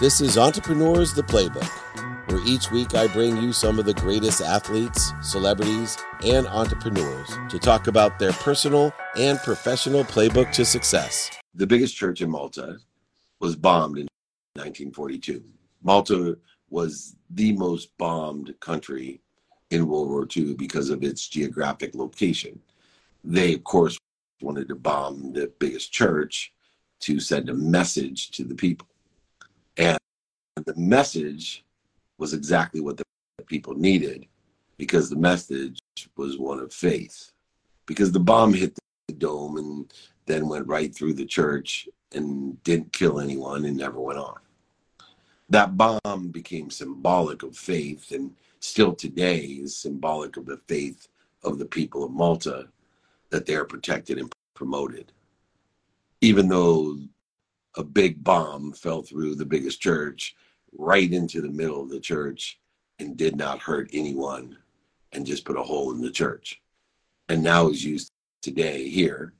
This is Entrepreneurs the Playbook, where each week I bring you some of the greatest athletes, celebrities, and entrepreneurs to talk about their personal and professional playbook to success. The biggest church in Malta was bombed in 1942. Malta was the most bombed country in World War II because of its geographic location. They, of course, wanted to bomb the biggest church to send a message to the people. And the message was exactly what the people needed because the message was one of faith. Because the bomb hit the dome and then went right through the church and didn't kill anyone and never went off. That bomb became symbolic of faith and still today is symbolic of the faith of the people of Malta that they are protected and promoted. Even though a big bomb fell through the biggest church right into the middle of the church and did not hurt anyone and just put a hole in the church. And now is used today here,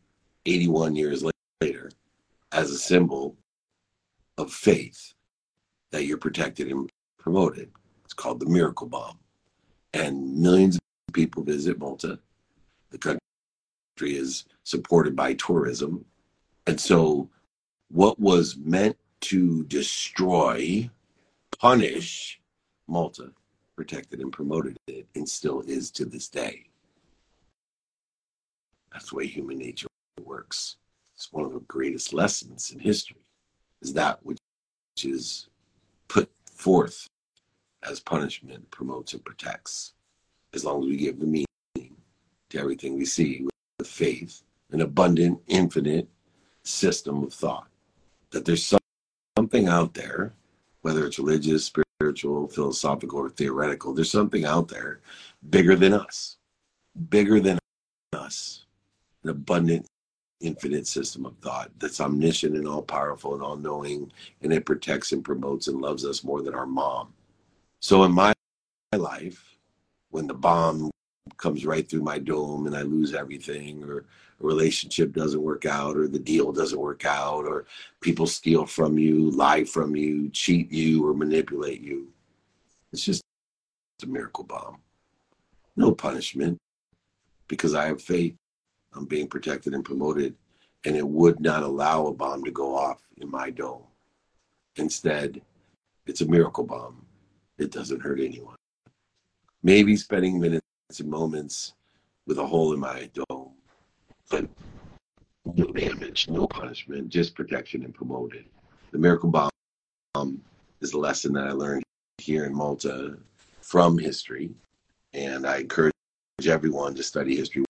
81 years later, as a symbol of faith that you're protected and promoted. It's called the miracle bomb. And millions of people visit Malta. The country is supported by tourism. And so what was meant to destroy, punish Malta, protected and promoted it, and still is to this day. That's the way human nature works. It's one of the greatest lessons in history, is that which is put forth as punishment promotes and protects. As long as we give the meaning to everything we see with faith, an abundant, infinite system of thought that there's something out there, whether it's religious, spiritual, philosophical, or theoretical, there's something out there bigger than us, bigger than us, an abundant, infinite system of thought that's omniscient and all powerful and all knowing, and it protects and promotes and loves us more than our mom. So in my life, when the bomb comes right through my dome and I lose everything, or a relationship doesn't work out, or the deal doesn't work out, or people steal from you, lie from you, cheat you, or manipulate you. It's just a miracle bomb. No punishment because I have faith. I'm being protected and promoted, and it would not allow a bomb to go off in my dome. Instead, it's a miracle bomb. It doesn't hurt anyone. Maybe spending minutes moments with a hole in my dome, but no damage, no punishment, just protection and promoted. The miracle bomb um, is a lesson that I learned here in Malta from history, and I encourage everyone to study history